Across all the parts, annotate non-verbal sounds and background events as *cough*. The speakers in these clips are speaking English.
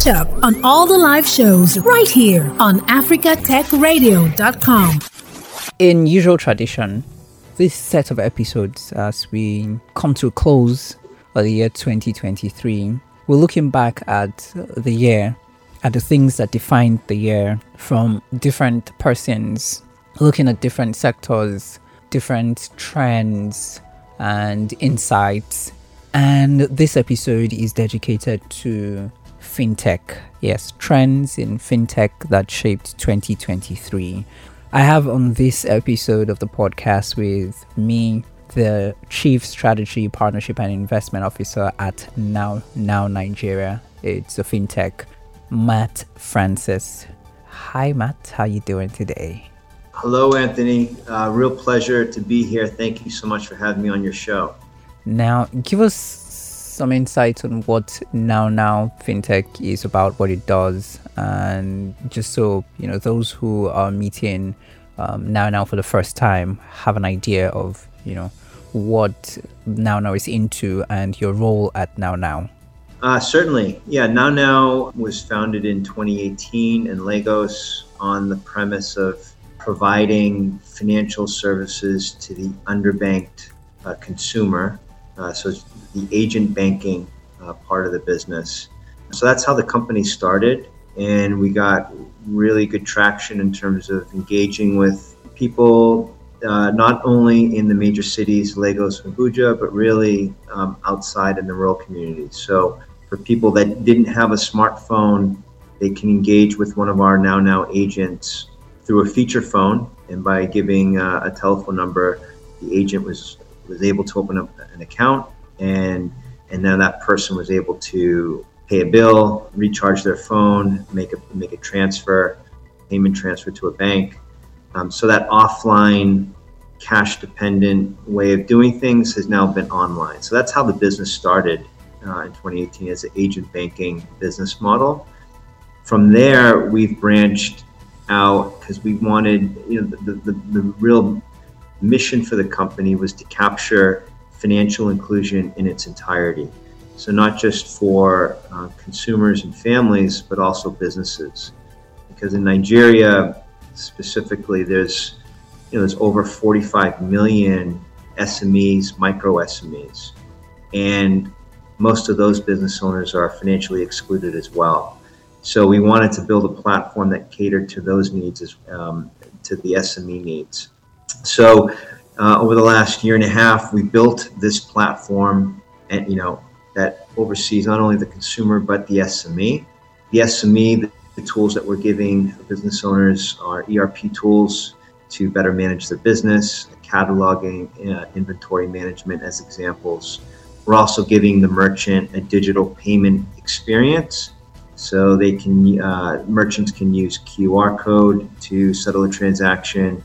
Catch up on all the live shows right here on africatechradio.com. In usual tradition, this set of episodes, as we come to a close of the year 2023, we're looking back at the year, at the things that defined the year from different persons, looking at different sectors, different trends, and insights. And this episode is dedicated to fintech. Yes, trends in fintech that shaped 2023. I have on this episode of the podcast with me the Chief Strategy, Partnership and Investment Officer at Now Now Nigeria. It's a fintech, Matt Francis. Hi, Matt. How you doing today? Hello, Anthony. Uh, real pleasure to be here. Thank you so much for having me on your show. Now, give us some insights on what NowNow FinTech is about, what it does, and just so you know, those who are meeting um, NowNow for the first time have an idea of you know what NowNow is into and your role at NowNow. Uh, certainly, yeah. NowNow was founded in 2018 in Lagos on the premise of providing financial services to the underbanked uh, consumer. Uh, so it's the agent banking uh, part of the business. So that's how the company started. And we got really good traction in terms of engaging with people, uh, not only in the major cities, Lagos and Abuja, but really um, outside in the rural communities. So for people that didn't have a smartphone, they can engage with one of our NowNow agents through a feature phone, and by giving uh, a telephone number, the agent was was able to open up an account, and and then that person was able to pay a bill, recharge their phone, make a make a transfer, payment transfer to a bank. Um, so that offline, cash dependent way of doing things has now been online. So that's how the business started uh, in 2018 as an agent banking business model. From there, we've branched out because we wanted, you know, the, the, the real mission for the company was to capture financial inclusion in its entirety. So not just for uh, consumers and families, but also businesses. Because in Nigeria specifically, there's you know there's over 45 million SMEs, micro SMEs, and most of those business owners are financially excluded as well. So we wanted to build a platform that catered to those needs, um, to the SME needs. So uh, over the last year and a half, we built this platform, and you know that oversees not only the consumer but the SME. The SME, the, the tools that we're giving business owners are ERP tools to better manage their business, cataloging, uh, inventory management as examples. We're also giving the merchant a digital payment experience so they can uh, merchants can use QR code to settle a transaction,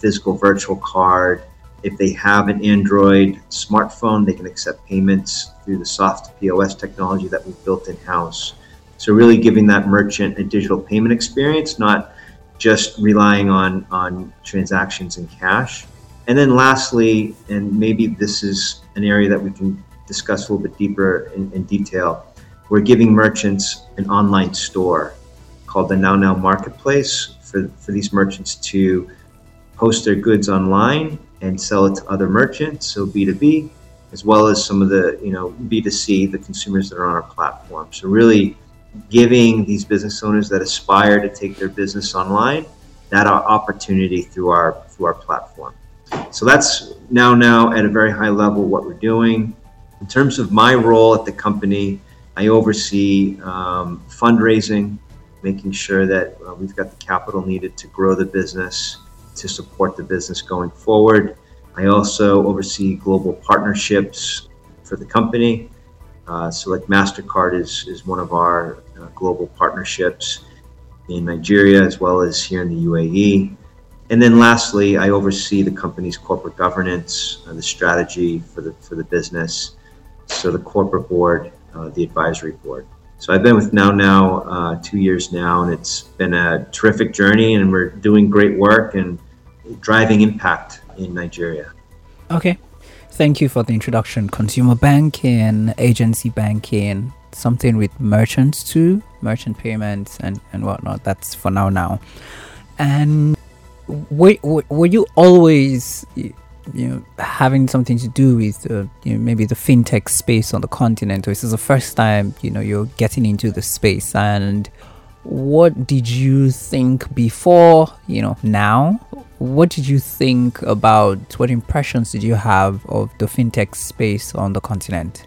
physical virtual card. If they have an Android smartphone, they can accept payments through the soft POS technology that we've built in house. So really giving that merchant a digital payment experience, not just relying on on transactions in cash. And then lastly, and maybe this is an area that we can discuss a little bit deeper in, in detail we're giving merchants an online store called the NowNow Marketplace for, for these merchants to post their goods online and sell it to other merchants, so B2B, as well as some of the, you know, B2C, the consumers that are on our platform. So really giving these business owners that aspire to take their business online that opportunity through our through our platform. So that's NowNow at a very high level what we're doing. In terms of my role at the company, I oversee um, fundraising, making sure that uh, we've got the capital needed to grow the business, to support the business going forward. I also oversee global partnerships for the company. Uh, so, like MasterCard is, is one of our uh, global partnerships in Nigeria as well as here in the UAE. And then lastly, I oversee the company's corporate governance, uh, the strategy for the, for the business. So, the corporate board uh, the advisory board. So I've been with NowNow uh, two years now, and it's been a terrific journey, and we're doing great work and driving impact in Nigeria. Okay. Thank you for the introduction. Consumer banking, agency banking, something with merchants too, merchant payments and, and whatnot. That's for NowNow. And were, were you always you know having something to do with you know, maybe the fintech space on the continent or is this the first time you know you're getting into the space and what did you think before you know now? What did you think about what impressions did you have of the fintech space on the continent?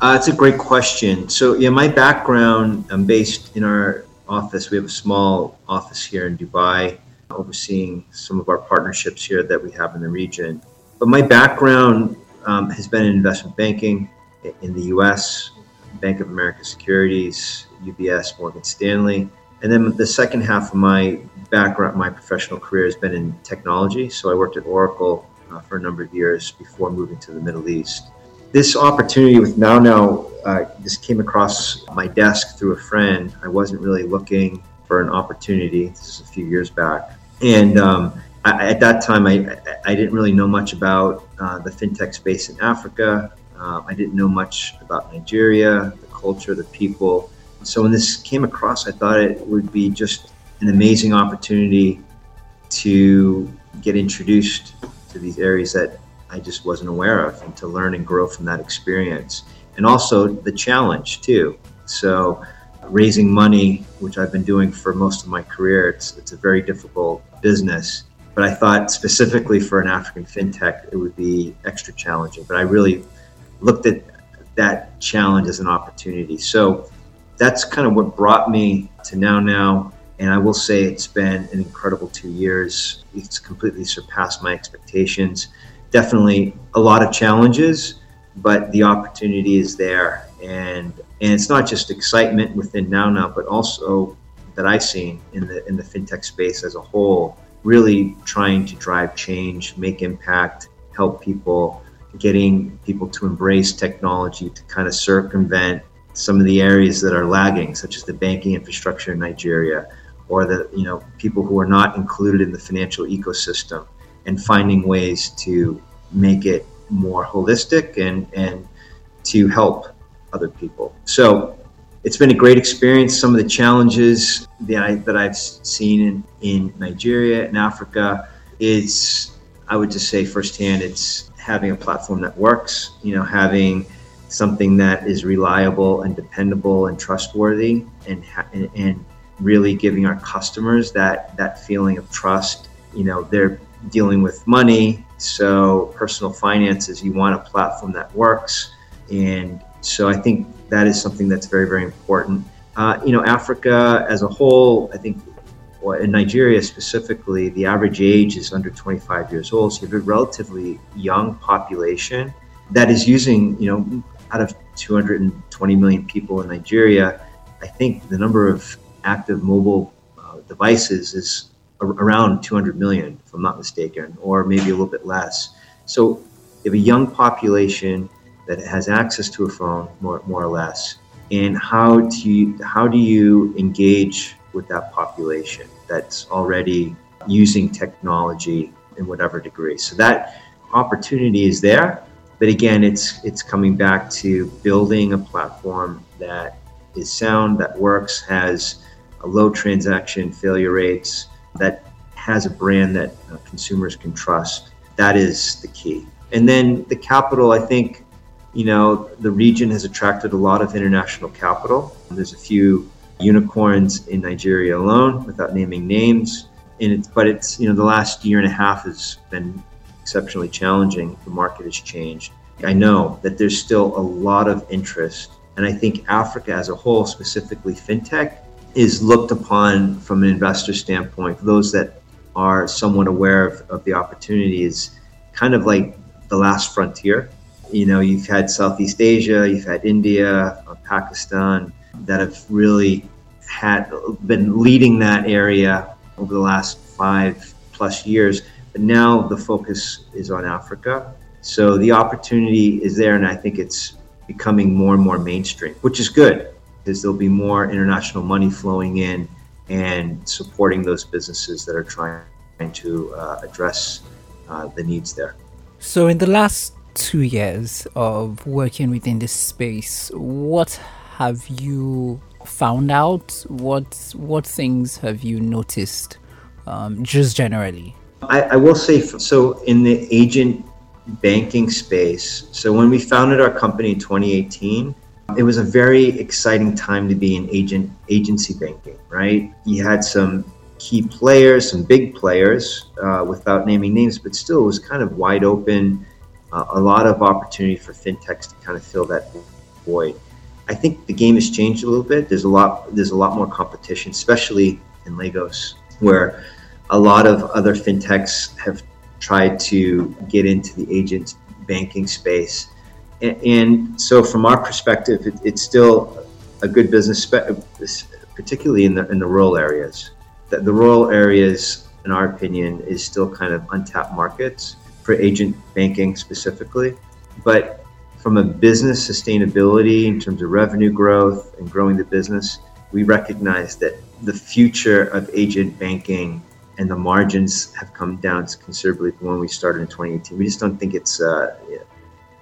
Uh, it's a great question. So yeah my background i'm based in our office. We have a small office here in dubai overseeing some of our partnerships here that we have in the region. But my background um, has been in investment banking in the us bank of america securities UBS, Morgan Stanley. And then the second half of my background, my professional career has been in technology. So I worked at Oracle uh, for a number of years before moving to the Middle East. This opportunity with NowNow, uh, this came across my desk through a friend. I wasn't really looking for an opportunity. This is a few years back. And um, I, at that time, I, I didn't really know much about uh, the fintech space in Africa. Uh, I didn't know much about Nigeria, the culture, the people. So when this came across, I thought it would be just an amazing opportunity to get introduced to these areas that I just wasn't aware of and to learn and grow from that experience. And also the challenge too. So raising money, which I've been doing for most of my career, it's, it's a very difficult business. But I thought specifically for an African fintech, it would be extra challenging. But I really looked at that challenge as an opportunity. So that's kind of what brought me to NowNow. And i will say it's been an incredible two years. It's completely surpassed my expectations. Definitely a lot of challenges but the opportunity is there. And and it's not just excitement within NowNow but also that i've seen in the in the fintech space as a whole really trying to drive change make impact help people getting people to embrace technology to kind of circumvent some of the areas that are lagging, such as the banking infrastructure in Nigeria, or the you know people who are not included in the financial ecosystem, and finding ways to make it more holistic and and to help other people. So it's been a great experience. Some of the challenges that I that I've seen in, in Nigeria and Africa is I would just say firsthand it's having a platform that works, you know, having something that is reliable and dependable and trustworthy and, and, and really giving our customers that that feeling of trust. You know they're dealing with money so personal finances you want a platform that works. And so i think that is something that's very very important. Uh, you know africa as a whole i think well, in nigeria specifically the average age is under 25 years old so you have a relatively young population that is using you know out of 220 million people in Nigeria, I think the number of active mobile uh, devices is around 200 million, if I'm not mistaken, or maybe a little bit less. So you have a young population that has access to a phone, more, more or less. And how do you, how do you engage with that population that's already using technology in whatever degree? So that opportunity is there but again, it's it's coming back to building a platform that is sound, that works, has a low transaction failure rates, that has a brand that uh, consumers can trust. That is the key. And then the capital, I think, you know, the region has attracted a lot of international capital. There's a few unicorns in Nigeria alone, without naming names. And it's, but it's you know the last year and a half has been exceptionally challenging. The market has changed. I know that there's still a lot of interest, and I think Africa as a whole, specifically fintech, is looked upon from an investor standpoint. Those that are somewhat aware of, of the opportunities, kind of like the last frontier. You know, you've had Southeast Asia, you've had India, uh, Pakistan that have really had been leading that area over the last five plus years but now the focus is on Africa. So the opportunity is there, and I think it's becoming more and more mainstream, which is good because there'll be more international money flowing in and supporting those businesses that are trying to uh, address uh, the needs there. So, in the last two years of working within this space, what have you found out? What what things have you noticed, um, just generally? I, I will say so in the agent banking space. So when we founded our company in 2018, it was a very exciting time to be in agent agency banking. Right, you had some key players, some big players, uh, without naming names, but still it was kind of wide open. Uh, a lot of opportunity for fintechs to kind of fill that void. I think the game has changed a little bit. There's a lot. There's a lot more competition, especially in Lagos, where a lot of other fintechs have tried to get into the agent banking space. And, so, from our perspective, it, it's still a good business, particularly in the in the rural areas. The, the rural areas, in our opinion, is still kind of untapped markets for agent banking specifically. But from a business sustainability in terms of revenue growth and growing the business, we recognize that the future of agent banking and the margins have come down considerably from when we started in 2018. We just don't think it's a,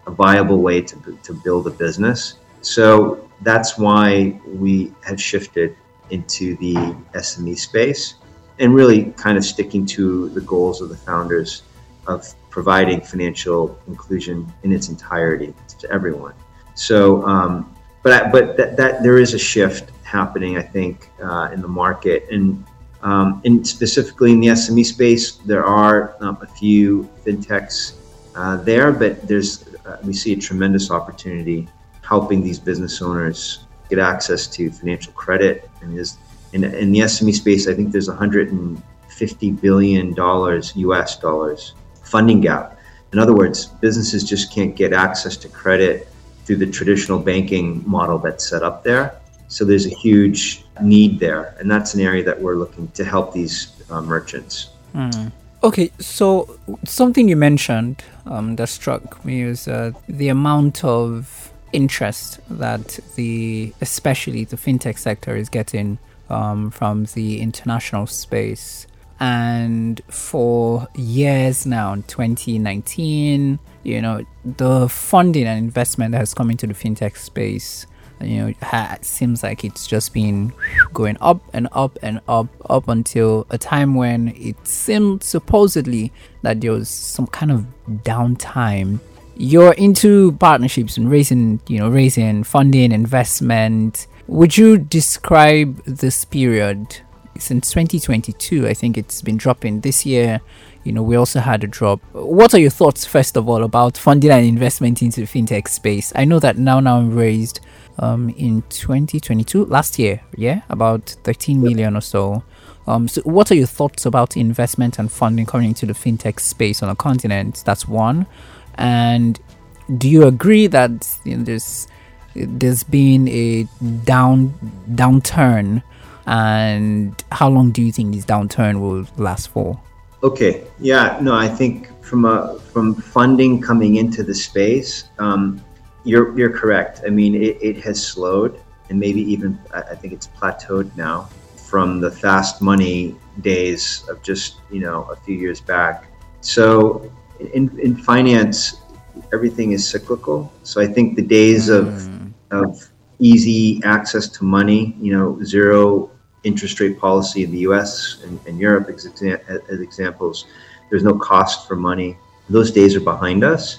a viable way to, to build a business. So that's why we have shifted into the SME space and really kind of sticking to the goals of the founders of providing financial inclusion in its entirety to everyone. So, um, but I, but that, that there is a shift happening, I think, uh, in the market, and um, and specifically in the SME space, there are um, a few fintechs uh, there, but there's uh, we see a tremendous opportunity helping these business owners get access to financial credit. And is in, in the SME space, I think there's 150 billion dollars U.S. dollars funding gap. In other words, businesses just can't get access to credit through the traditional banking model that's set up there. So there's a huge need there, and that's an area that we're looking to help these uh, merchants. Mm. Okay, so something you mentioned um, that struck me is uh, the amount of interest that the, especially the fintech sector, is getting um, from the international space. And for years now, in 2019, you know, the funding and investment that has come into the fintech space. You know ha- seems like it's just been going up and up and up up until a time when it seemed supposedly that there was some kind of downtime. You're into partnerships and raising you know raising funding investment. Would you describe this period since 2022 i think it's been dropping this year you know we also had a drop what are your thoughts first of all about funding and investment into the fintech space i know that NowNow I'm raised um, in 2022, last year, yeah, about 13 million or so. Um, so, what are your thoughts about investment and funding coming into the fintech space on a continent? That's one. And do you agree that you know, there's there's been a down downturn, and how long do you think this downturn will last for? Okay, yeah, no, I think from a from funding coming into the space, um, you're you're correct. I mean, it, it has slowed, and maybe even I think it's plateaued now from the fast money days of just you know a few years back. So in in finance, everything is cyclical. So I think the days of mm. of easy access to money, you know, zero interest rate policy in the U.S. and, and Europe as, as examples. There's no cost for money. Those days are behind us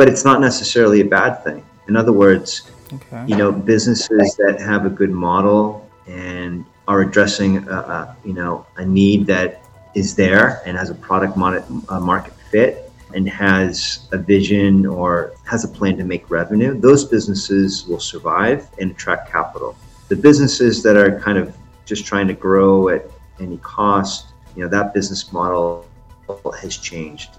but it's not necessarily a bad thing. In other words, okay. you know, businesses that have a good model and are addressing, a, a, you know, a need that is there and has a product market, uh, market fit and has a vision or has a plan to make revenue, those businesses will survive and attract capital. The businesses that are kind of just trying to grow at any cost, you know, that business model has changed.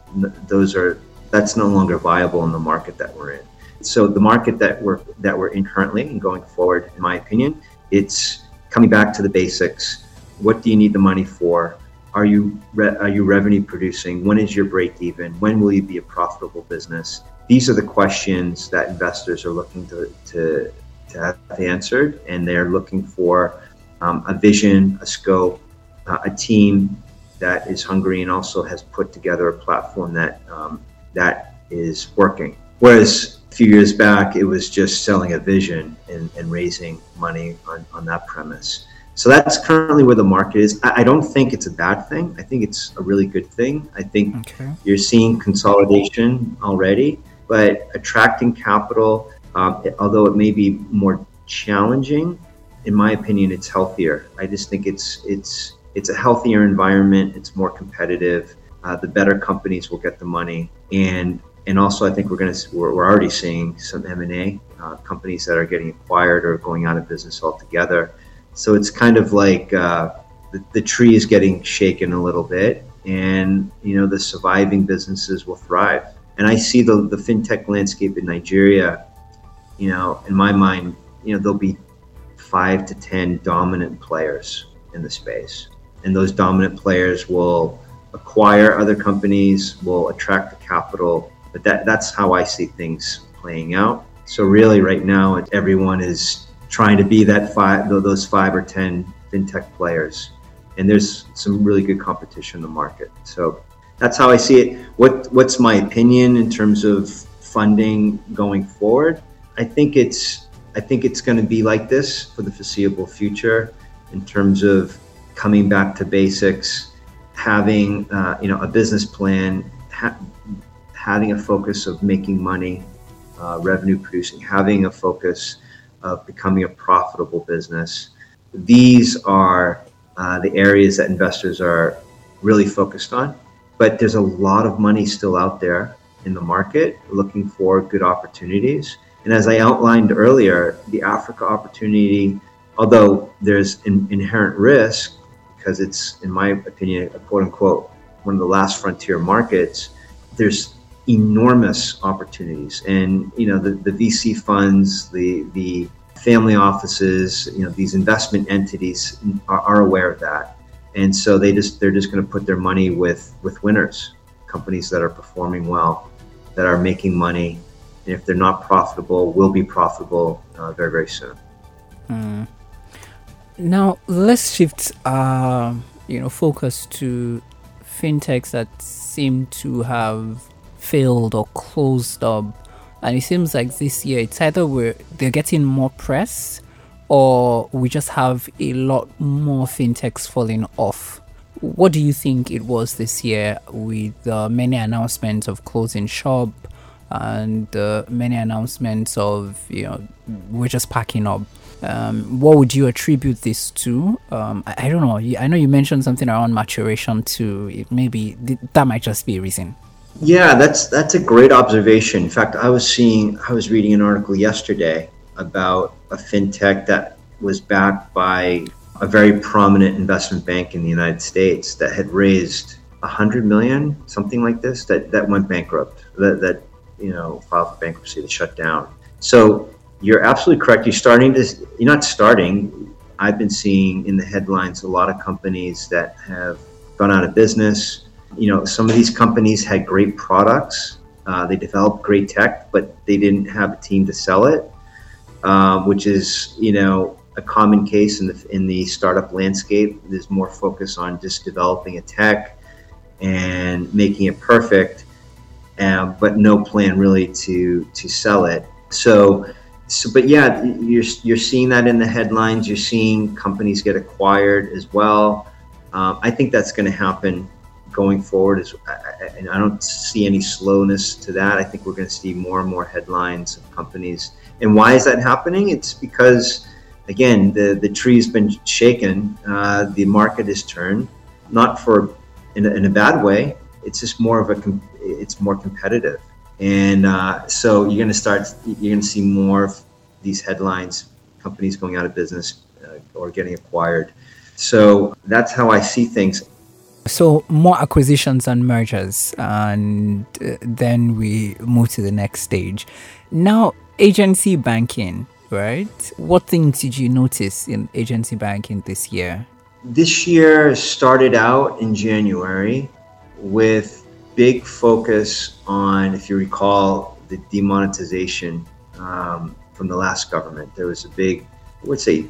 Those are that's no longer viable in the market that we're in. So the market that we're that we're in currently and going forward, in my opinion, it's coming back to the basics. What do you need the money for? Are you re- are you revenue producing? When is your break even? When will you be a profitable business? These are the questions that investors are looking to to, to have answered, and they're looking for um, a vision, a scope, uh, a team that is hungry and also has put together a platform that um, that is working. Whereas A few years back, it was just selling a vision and, and raising money on, on that premise. So that's currently where the market is. I, I, don't think it's a bad thing. I think it's a really good thing. I think okay. you're seeing consolidation already, but attracting capital, um, it, although it may be more challenging, in my opinion, it's healthier. I just think it's it's it's a healthier environment. It's more competitive. Uh, the better companies will get the money, and and also I think we're going to we're, we're already seeing some M and A uh, companies that are getting acquired or going out of business altogether. So it's kind of like uh, the, the tree is getting shaken a little bit, and you know the surviving businesses will thrive. And I see the the fintech landscape in Nigeria. You know, in my mind, you know there'll be five to ten dominant players in the space, and those dominant players will acquire other companies, will attract the capital. But that that's how I see things playing out. So really, right now, everyone is trying to be that five, those five or ten fintech players, and there's some really good competition in the market. So that's how I see it. What what's my opinion in terms of funding going forward? I think it's I think it's going to be like this for the foreseeable future in terms of coming back to basics, having uh, you know a business plan, ha- having a focus of making money, uh, revenue producing, having a focus of becoming a profitable business. These are uh, the areas that investors are really focused on. But there's a lot of money still out there in the market looking for good opportunities. And as I outlined earlier, the Africa opportunity, although there's an inherent risk, because it's, in my opinion, a quote unquote, one of the last frontier markets, there's enormous opportunities. And, you know, the, the VC funds, the, the family offices, you know, these investment entities are, are aware of that. And so they just, they're just going to put their money with, with winners, companies that are performing well, that are making money. And if they're not profitable, will be profitable uh, very, very soon. Mm. Now let's shift, uh, you know, focus to fintechs that seem to have failed or closed up. And it seems like this year it's either we're they're getting more press or we just have a lot more fintechs falling off. What do you think it was this year with uh, many announcements of closing shop and uh, many announcements of, you know, we're just packing up? Um, what would you attribute this to? Um, I, I, don't know. I know you mentioned something around maturation too. It maybe that might just be a reason. Yeah, that's that's a great observation. In fact, I was seeing, I was reading an article yesterday about a fintech that was backed by a very prominent investment bank in the United States that had raised a hundred million, something like this, that that went bankrupt. That that you know file for bankruptcy, to shut down. So you're absolutely correct. You're starting to. You're not starting. I've been seeing in the headlines a lot of companies that have gone out of business you know, some of these companies had great products. Uh, they developed great tech, but they didn't have a team to sell it, um, which is, you know, a common case in the in the startup landscape. There's more focus on just developing a tech and making it perfect, um, but no plan really to to sell it. So, so, but yeah, you're you're seeing that in the headlines. You're seeing companies get acquired as well. Um, I think that's going to happen going forward is, and I don't see any slowness to that. I think we're going to see more and more headlines of companies. And why is that happening? It's because, again, the the tree's been shaken. Uh, the market has turned, not for in a, in a bad way. It's just more of a it's more competitive, and uh, so you're going to start. You're going to see more of these headlines, companies going out of business uh, or getting acquired. So that's how I see things. So more acquisitions and mergers, and uh, then we move to the next stage. Now, agency banking, right? What things did you notice in agency banking this year? This year started out in January with big focus on, if you recall, the demonetization um, from the last government. There was a big, I would say,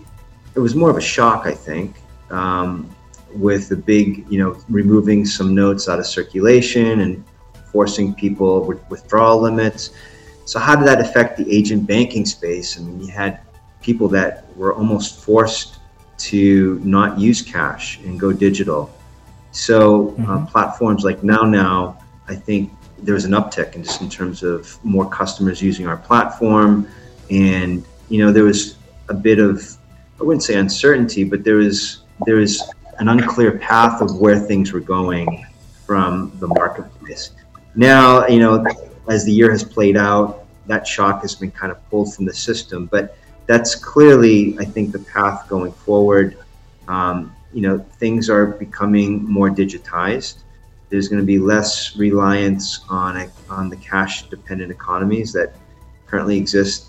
it was more of a shock, I think. Um, with the big, you know, removing some notes out of circulation and forcing people with withdrawal limits. So how did that affect the agent banking space? I mean, you had people that were almost forced to not use cash and go digital. So uh, mm-hmm. uh, platforms like NowNow, I think there's an uptick in just in terms of more customers using our platform, and you know there was a bit of I wouldn't say uncertainty, but there was there was an unclear path of where things were going from the marketplace. Now, you know, as the year has played out, that shock has been kind of pulled from the system, but that's clearly, I think, the path going forward. Um, you know, things are becoming more digitized. There's going to be less reliance on a, on the cash-dependent economies that currently exist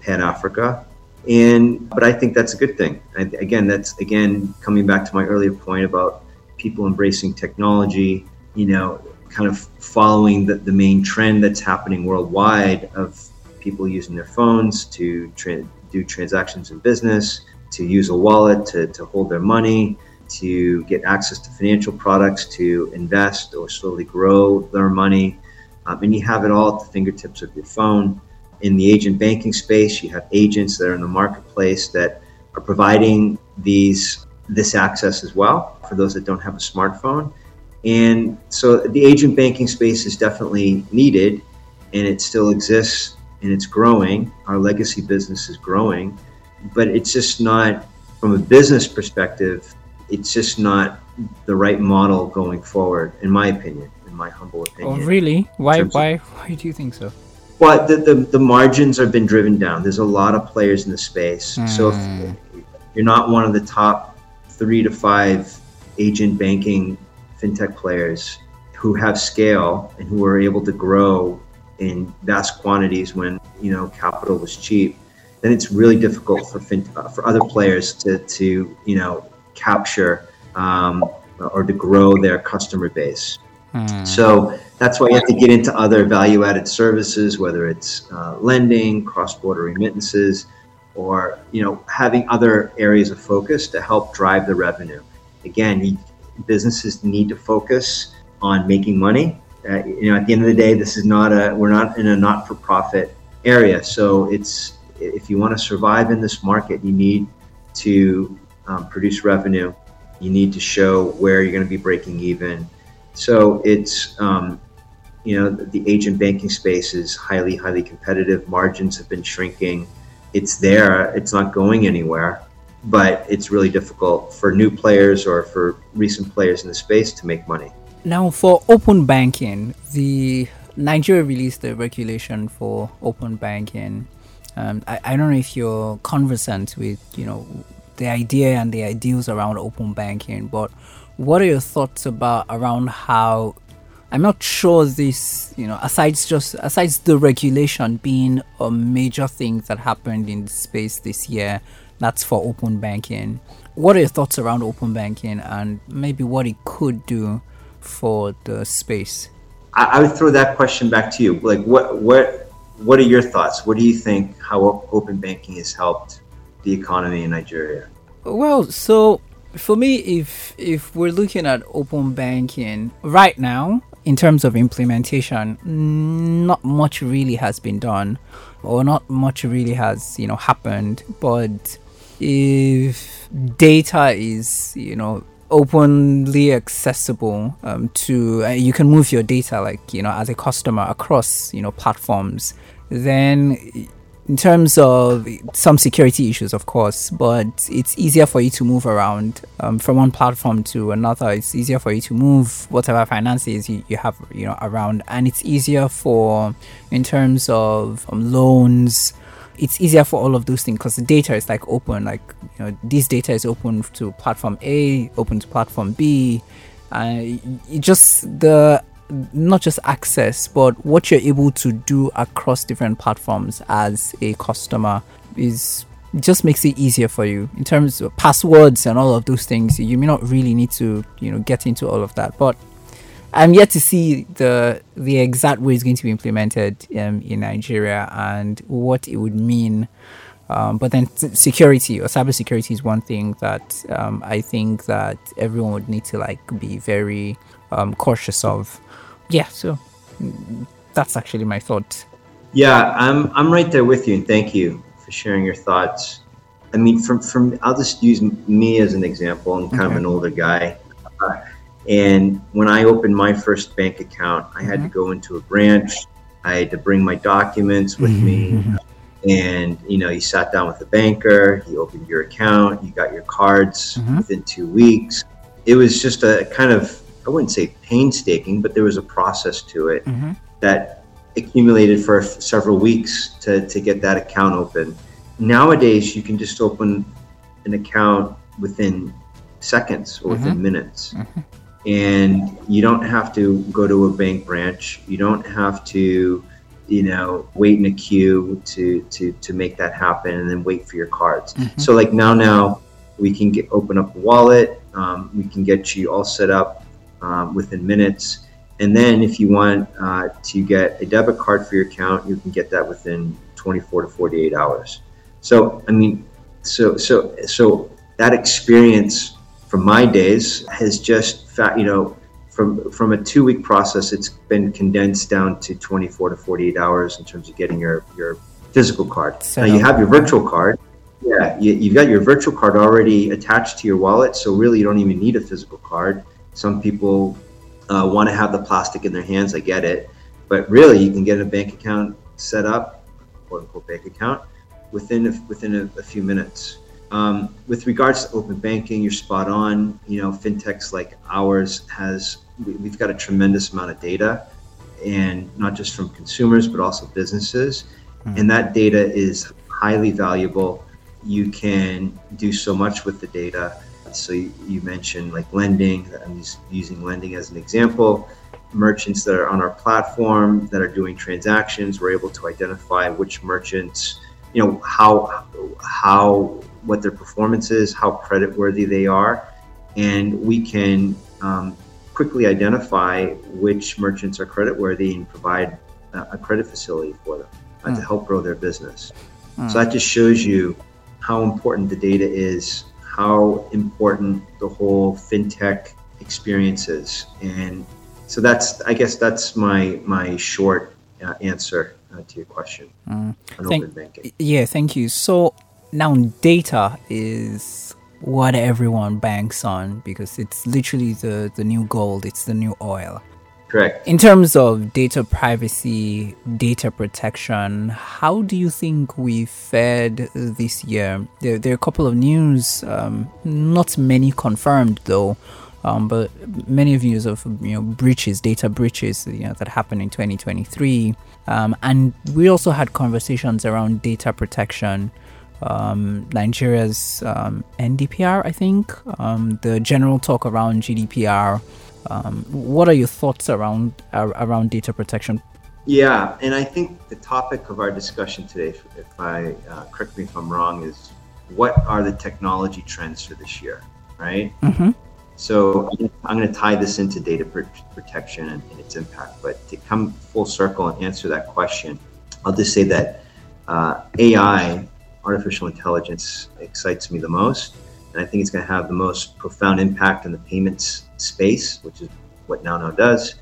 pan Africa, and but I think that's a good thing. Again, that's again coming back to my earlier point about people embracing technology. You know, kind of following the, the main trend that's happening worldwide of people using their phones to tra- do transactions in business, to use a wallet to, to hold their money, to get access to financial products, to invest or slowly grow their money. Um, and you have it all at the fingertips of your phone. In the agent banking space, you have agents that are in the marketplace that are providing these this access as well for those that don't have a smartphone. And so the agent banking space is definitely needed and it still exists and it's growing. Our legacy business is growing, but it's just not, from a business perspective, it's just not the right model going forward, in my opinion, in my humble opinion. Oh, really? Why? Why? Why do you think so? Well, the, the, the margins have been driven down. There's a lot of players in the space. Mm. So if hmm. you're not one of the top three to five agent banking fintech players who have scale and who are able to grow in vast quantities when you know capital was cheap, then it's really difficult for fin- uh, for other players to to you know capture um, or to grow their customer base. Hmm. So that's why you have to get into other value-added services, whether it's uh, lending, cross-border remittances, or you know having other areas of focus to help drive the revenue. Again, you, businesses need to focus on making money. Uh, you know, at the end of the day, this is not a we're not in a not-for-profit area. So it's if you want to survive in this market, you need to um, produce revenue. You need to show where you're going to be breaking even. So it's um, you know the agent banking space is highly highly competitive. Margins have been shrinking. It's there. It's not going anywhere but it's really difficult for new players or for recent players in the space to make money. Now, for open banking, the Nigeria released the regulation for open banking. Um, I, I don't know if you're conversant with you know the idea and the ideals around open banking, but what are your thoughts about around how I'm not sure this, you know, aside just aside the regulation being a major thing that happened in the space this year, that's for open banking. What are your thoughts around open banking and maybe what it could do for the space? I, I would throw that question back to you. Like, what what what are your thoughts? What do you think? How open banking has helped the economy in Nigeria? Well, so for me, if if we're looking at open banking right now, in terms of implementation, not much really has been done, or not much really has you know happened. But if data is you know openly accessible um, to uh, you can move your data like you know as a customer across you know platforms then in terms of some security issues, of course, but it's easier for you to move around um, from one platform to another. It's easier for you to move whatever finances you, you have, you know, around, and it's easier for in terms of um, loans. It's easier for all of those things because the data is like open. Like you know, this data is open to platform A, open to platform B. Uh, just the not just access, but what you're able to do across different platforms as a customer is just makes it easier for you in terms of passwords and all of those things. You may not really need to, you know, get into all of that, but I'm yet to see the the exact way it's going to be implemented um, in Nigeria and what it would mean. Um, but then security or cyber security is one thing that um, I think that everyone would need to like be very um, cautious of yeah, so that's actually my thought. Yeah, I'm I'm right there with you, and thank you for sharing your thoughts. I mean, from from I'll just use me as an example. I'm kind okay. of an older guy, uh, and when I opened my first bank account, I had mm-hmm. to go into a branch. I had to bring my documents with me, and you know, you sat down with the banker. He opened your account. You got your cards mm-hmm. within two weeks. It was just a kind of I wouldn't say painstaking, but there was a process to it mm-hmm. that accumulated for several weeks to, to get that account open nowadays you can just open an account within seconds or within mm-hmm. minutes mm-hmm. And you don't have to go to a bank branch. You don't have to you know wait in a queue to to to make that happen and then wait for your cards. Mm-hmm. so like NowNow we can get open up a wallet. Um, we can get you all set up um, within minutes. And then if you want uh, to get a debit card for your account you can get that within 24 to 48 hours. So I mean, so so so that experience from my days has just fa- you know from from a two week process, it's been condensed down to 24 to 48 hours in terms of getting your your physical card. So now you have your virtual card. Yeah, you, you've got your virtual card already attached to your wallet, so really you don't even need a physical card. Some people uh, want to have the plastic in their hands. I get it, but really you can get a bank account set up, quote unquote bank account, within a, within a, a few minutes. Um, with regards to open banking, you're spot on. You know, fintechs like ours has we, have got a tremendous amount of data, and not just from consumers but also businesses, mm. and that data is highly valuable. You can do so much with the data. So you, you mentioned like lending. I'm using lending as an example. Merchants that are on our platform that are doing transactions, we're able to identify which merchants you know how how what their performance is, how credit worthy they are, and we can um, quickly identify which merchants are credit worthy and provide a credit facility for them uh, mm. to hmm. help grow their business. Mm. So that just shows you how important the data is, how important the whole fintech experience is, and so that's I guess that's my my short uh, answer uh, to your question mm. on thank, open banking. Yeah, thank you. So now data is what everyone banks on because it's literally the, the new gold, it's the new oil. Correct. In terms of data privacy, data protection, how do you think we fared this year? There, there are a couple of news, um, not many confirmed though, um, but many of you of you know breaches, data breaches, you know that happened in 2023, um, and we also had conversations around data protection. Um, Nigeria's um, NDPR, I think, um, the general talk around GDPR. Um, what are your thoughts around uh, around data protection? Yeah, and I think the topic of our discussion today, if, if I uh, correct me if I'm wrong, is what are the technology trends for this year, right? Mm-hmm. So I'm going to tie this into data protection and, and, its impact. But to come full circle and answer that question, I'll just say that uh, AI, artificial intelligence, excites me the most. And I think it's going to have the most profound impact in the payments space, which is what NowNow does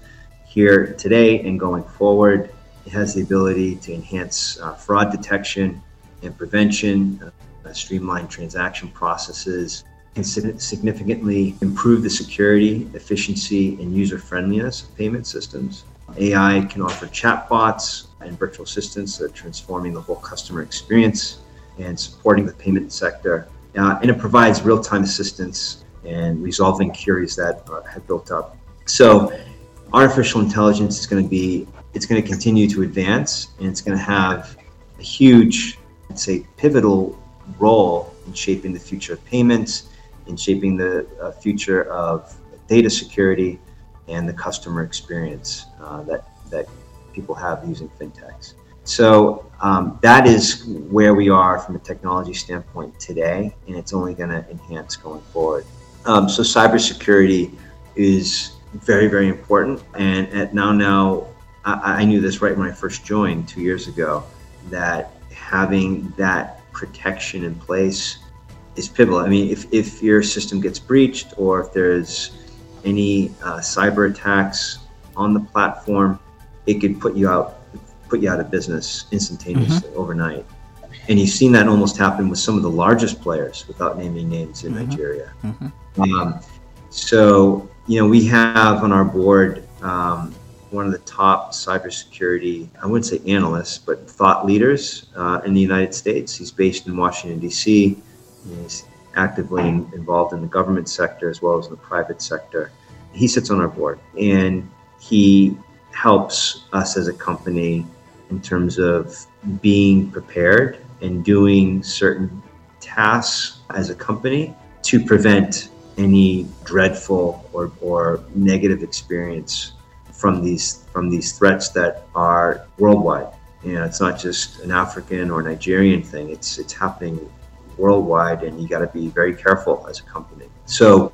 here today and going forward. It has the ability to enhance uh, fraud detection and prevention, uh, streamline transaction processes, and significantly improve the security, efficiency, and user friendliness of payment systems. AI can offer chatbots and virtual assistants that are transforming the whole customer experience and supporting the payment sector. Uh, and it provides real time assistance and resolving queries that uh, have built up. So, artificial intelligence is going to be, it's going to continue to advance and it's going to have a huge, I'd say, pivotal role in shaping the future of payments in shaping the uh, future of data security and the customer experience uh, that, that people have using fintechs. So um, that is where we are from a technology standpoint today, and it's only going to enhance going forward. Um, so cybersecurity is very, very important. And at NowNow, I, I knew this right when I first joined two years ago that having that protection in place is pivotal. I mean, if, if your system gets breached or if there's any uh, cyber attacks on the platform, it could put you out put you out of business instantaneously mm-hmm. overnight. And you've seen that almost happen with some of the largest players, without naming names in mm-hmm. Nigeria. Mm-hmm. Um, so, you know, we have on our board um, one of the top cybersecurity, I wouldn't say analysts, but thought leaders uh, in the United States. He's based in Washington, D.C. He's actively in, involved in the government sector as well as in the private sector. He sits on our board and he helps us as a company in terms of being prepared and doing certain tasks as a company to prevent any dreadful or, or negative experience from these from these threats that are worldwide. You know, it's not just an African or Nigerian thing. It's it's happening worldwide, and you got to be very careful as a company. So,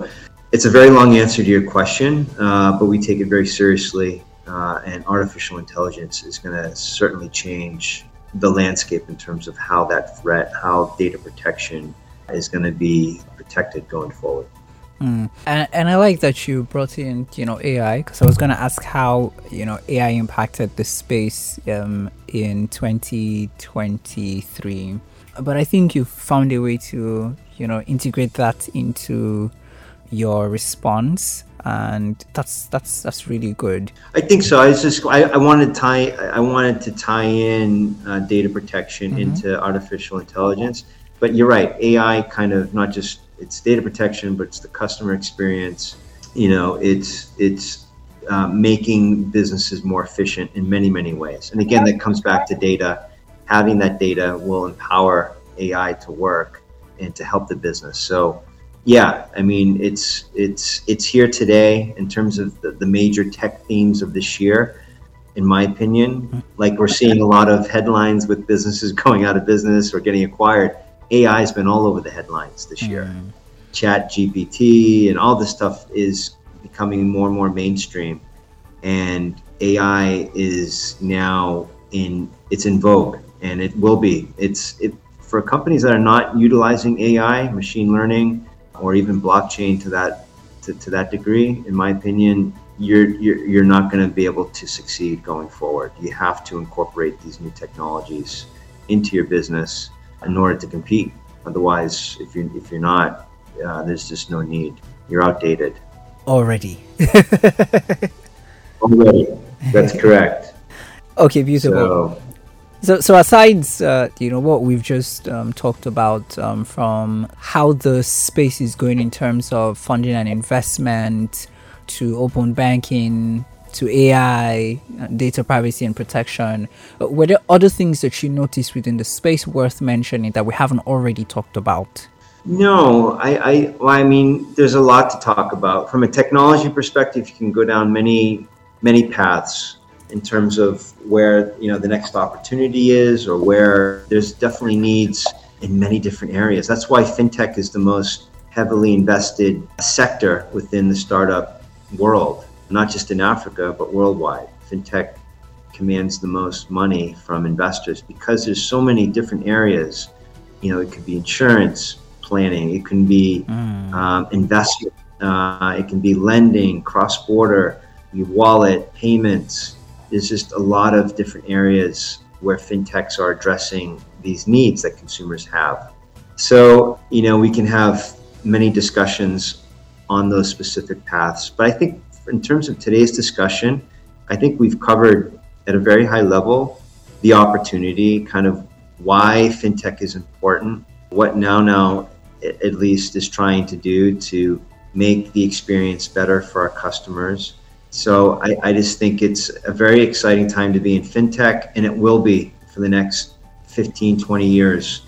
it's a very long answer to your question, uh, but we take it very seriously. Uh, and artificial intelligence is going to certainly change the landscape in terms of how that threat, how data protection is going to be protected going forward. Mm. And, and I like that you brought in, you know, AI because I was going to ask how, you know, AI impacted the space um, in 2023. But I think you found a way to, you know, integrate that into your response and that's that's that's really good. I think so. I just I, I wanted to tie I wanted to tie in uh, data protection mm-hmm. into artificial intelligence, but you're right. AI kind of not just it's data protection, but it's the customer experience. You know, it's it's uh, making businesses more efficient in many many ways. And again, that comes back to data. Having that data will empower AI to work and to help the business. So, yeah, I mean, it's it's it's here today in terms of the, the major tech themes of this year. In my opinion, like we're seeing a lot of headlines with businesses *laughs* going out of business or getting acquired AI has been all over the headlines this year. Mm. Chat GPT and all this stuff is becoming more and more mainstream, and AI is now in it's in vogue, and it will be. It's it, for companies that are not utilizing AI, machine learning, or even blockchain to that to, to that degree. In my opinion, you're you're, you're not going to be able to succeed going forward. You have to incorporate these new technologies into your business in order to compete. Otherwise, if you if you're not, uh, there's just no need. You're outdated already. *laughs* already, that's correct. *laughs* Okay, beautiful. So, so, so aside, uh, you know, what we've just um, talked about um, from how the space is going in terms of funding and investment to open banking, to AI, data privacy and protection, uh, were there other things that you noticed within the space worth mentioning that we haven't already talked about? No, I, I, well, I mean, there's a lot to talk about. From a technology perspective, you can go down many, many paths in terms of where you know the next opportunity is, or where there's definitely needs in many different areas. That's why fintech is the most heavily invested sector within the startup world not just in Africa, but worldwide. FinTech commands the most money from investors because there's so many different areas. You know, it could be insurance planning, it can be mm. um, investment, uh, it can be lending, cross border, your wallet, payments. There's just a lot of different areas where fintechs are addressing these needs that consumers have. So, you know, we can have many discussions on those specific paths, but I think in terms of today's discussion, I think we've covered at a very high level the opportunity, kind of why fintech is important, what NowNow at least is trying to do to make the experience better for our customers. So I, I just think it's a very exciting time to be in fintech, and it will be for the next 15, 20 years.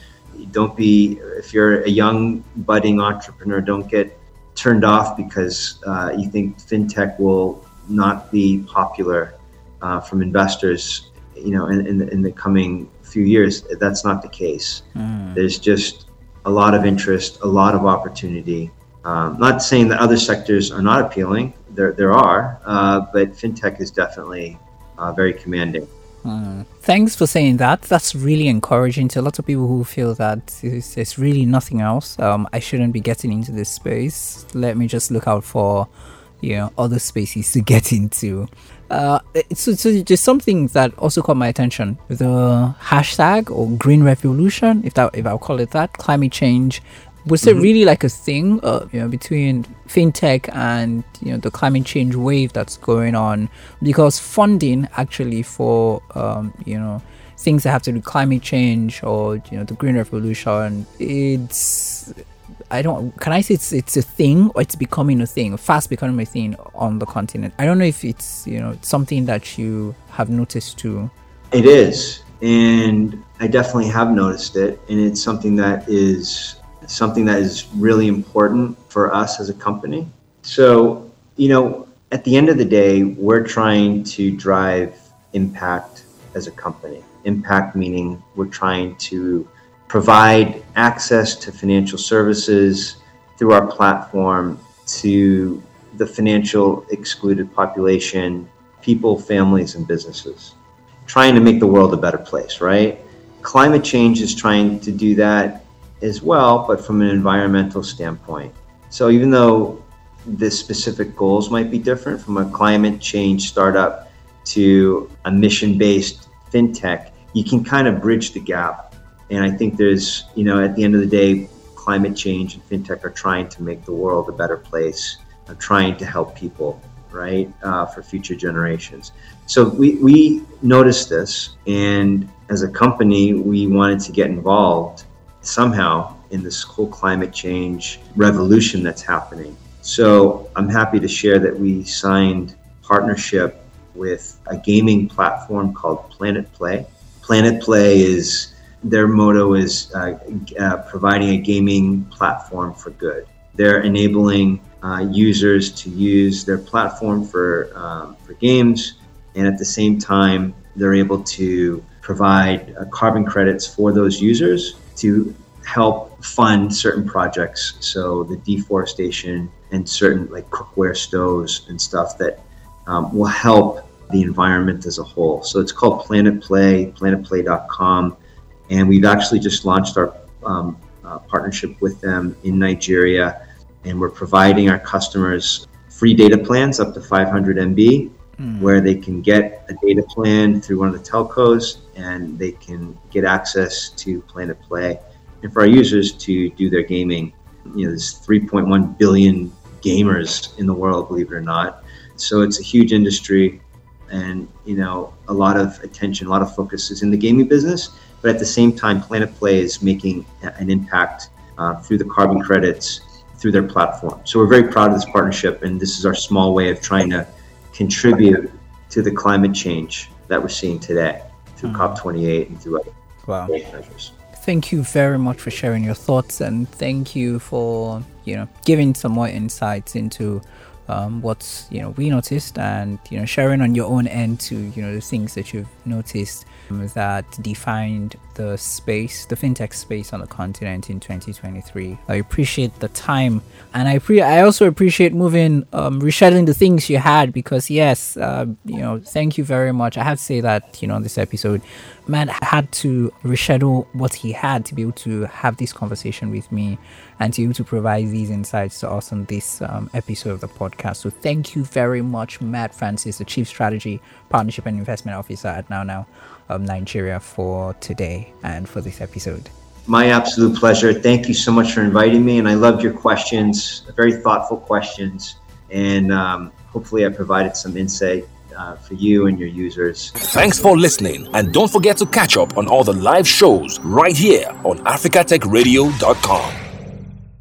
Don't be, if you're a young budding entrepreneur, don't get turned off because uh, you think fintech will not be popular uh, from investors, you know, in, in, the, in, the, coming few years. That's not the case. Mm. There's just a lot of interest, a lot of opportunity. Um, not saying that other sectors are not appealing. There, there are, uh, but fintech is definitely uh, very commanding. Mm. Thanks for saying that. That's really encouraging to a lot of people who feel that there's, really nothing else. Um, I shouldn't be getting into this space. Let me just look out for you know other spaces to get *laughs* into. Uh, so, so just something that also caught my attention: the hashtag or green revolution, if that if I'll call it that, climate change. Was mm-hmm. it really like a thing, uh, you know, between fintech and you know the climate change wave that's going on? Because funding actually for um, you know things that have to do with climate change or you know the green revolution, it's I don't can I say it's it's a thing or it's becoming a thing, fast becoming a thing on the continent. I don't know if it's you know something that you have noticed too. It is, and I definitely have noticed it, and it's something that is something that is really important for us as a company. So you know, at the end of the day, we're trying to drive impact as a company. Impact meaning we're trying to provide access to financial services through our platform to the financial excluded population, people, families, and businesses. Trying to make the world a better place, right? Climate change is trying to do that as well, but from an environmental standpoint. So even though the specific goals might be different from a climate change startup to a mission based fintech, you can kind of bridge the gap and I think there's, you know, at the end of the day, climate change and fintech are trying to make the world a better place, are trying to help people, right, uh, for future generations. So we, we noticed this, and as a company, we wanted to get involved somehow in this whole climate change revolution that's happening. So I'm happy to share that we signed partnership with a gaming platform called Planet Play. Planet Play is their motto is uh, uh, providing a gaming platform for good. They're enabling uh, users to use their platform for um, for games, and at the same time, they're able to provide uh, carbon credits for those users to help fund certain projects. So the deforestation and certain like cookware stoves and stuff that um, will help the environment as a whole. So it's called Planet Play, planetplay.com and we've actually just launched our um, uh, partnership with them in Nigeria, and we're providing our customers free data plans up to 500 MB, mm. where they can get a data plan through one of the telcos, and they can get access to Planet Play, and for our users to do their gaming. You know, there's 3.1 billion gamers in the world, believe it or not. So it's a huge industry, and you know, a lot of attention, a lot of focus is in the gaming business but at the same time, Planet Play is making an impact uh, through the carbon credits through their platform. So we're very proud of this partnership, and this is our small way of trying to contribute to the climate change that we're seeing today through mm. COP28 and through other wow. measures. Thank you very much for sharing your thoughts, and thank you for you know giving some more insights into um, what you know we noticed, and you know sharing on your own end to you know the things that you've noticed that defined the space, the fintech space on the continent in 2023. I appreciate the time, and I pre- I also appreciate moving, um, rescheduling the things you had because yes, uh, you know, thank you very much. I have to say that you know this episode, Matt had to reschedule what he had to be able to have this conversation with me and to be able to provide these insights to us on this um, episode of the podcast. So thank you very much, Matt Francis, the Chief Strategy, Partnership and Investment Officer at NowNow of Nigeria for today and for this episode. My absolute pleasure. Thank you so much for inviting me. And I loved your questions, very thoughtful questions. And um, hopefully, I provided some insight uh, for you and your users. Thanks for listening. And don't forget to catch up on all the live shows right here on AfricaTechRadio.com.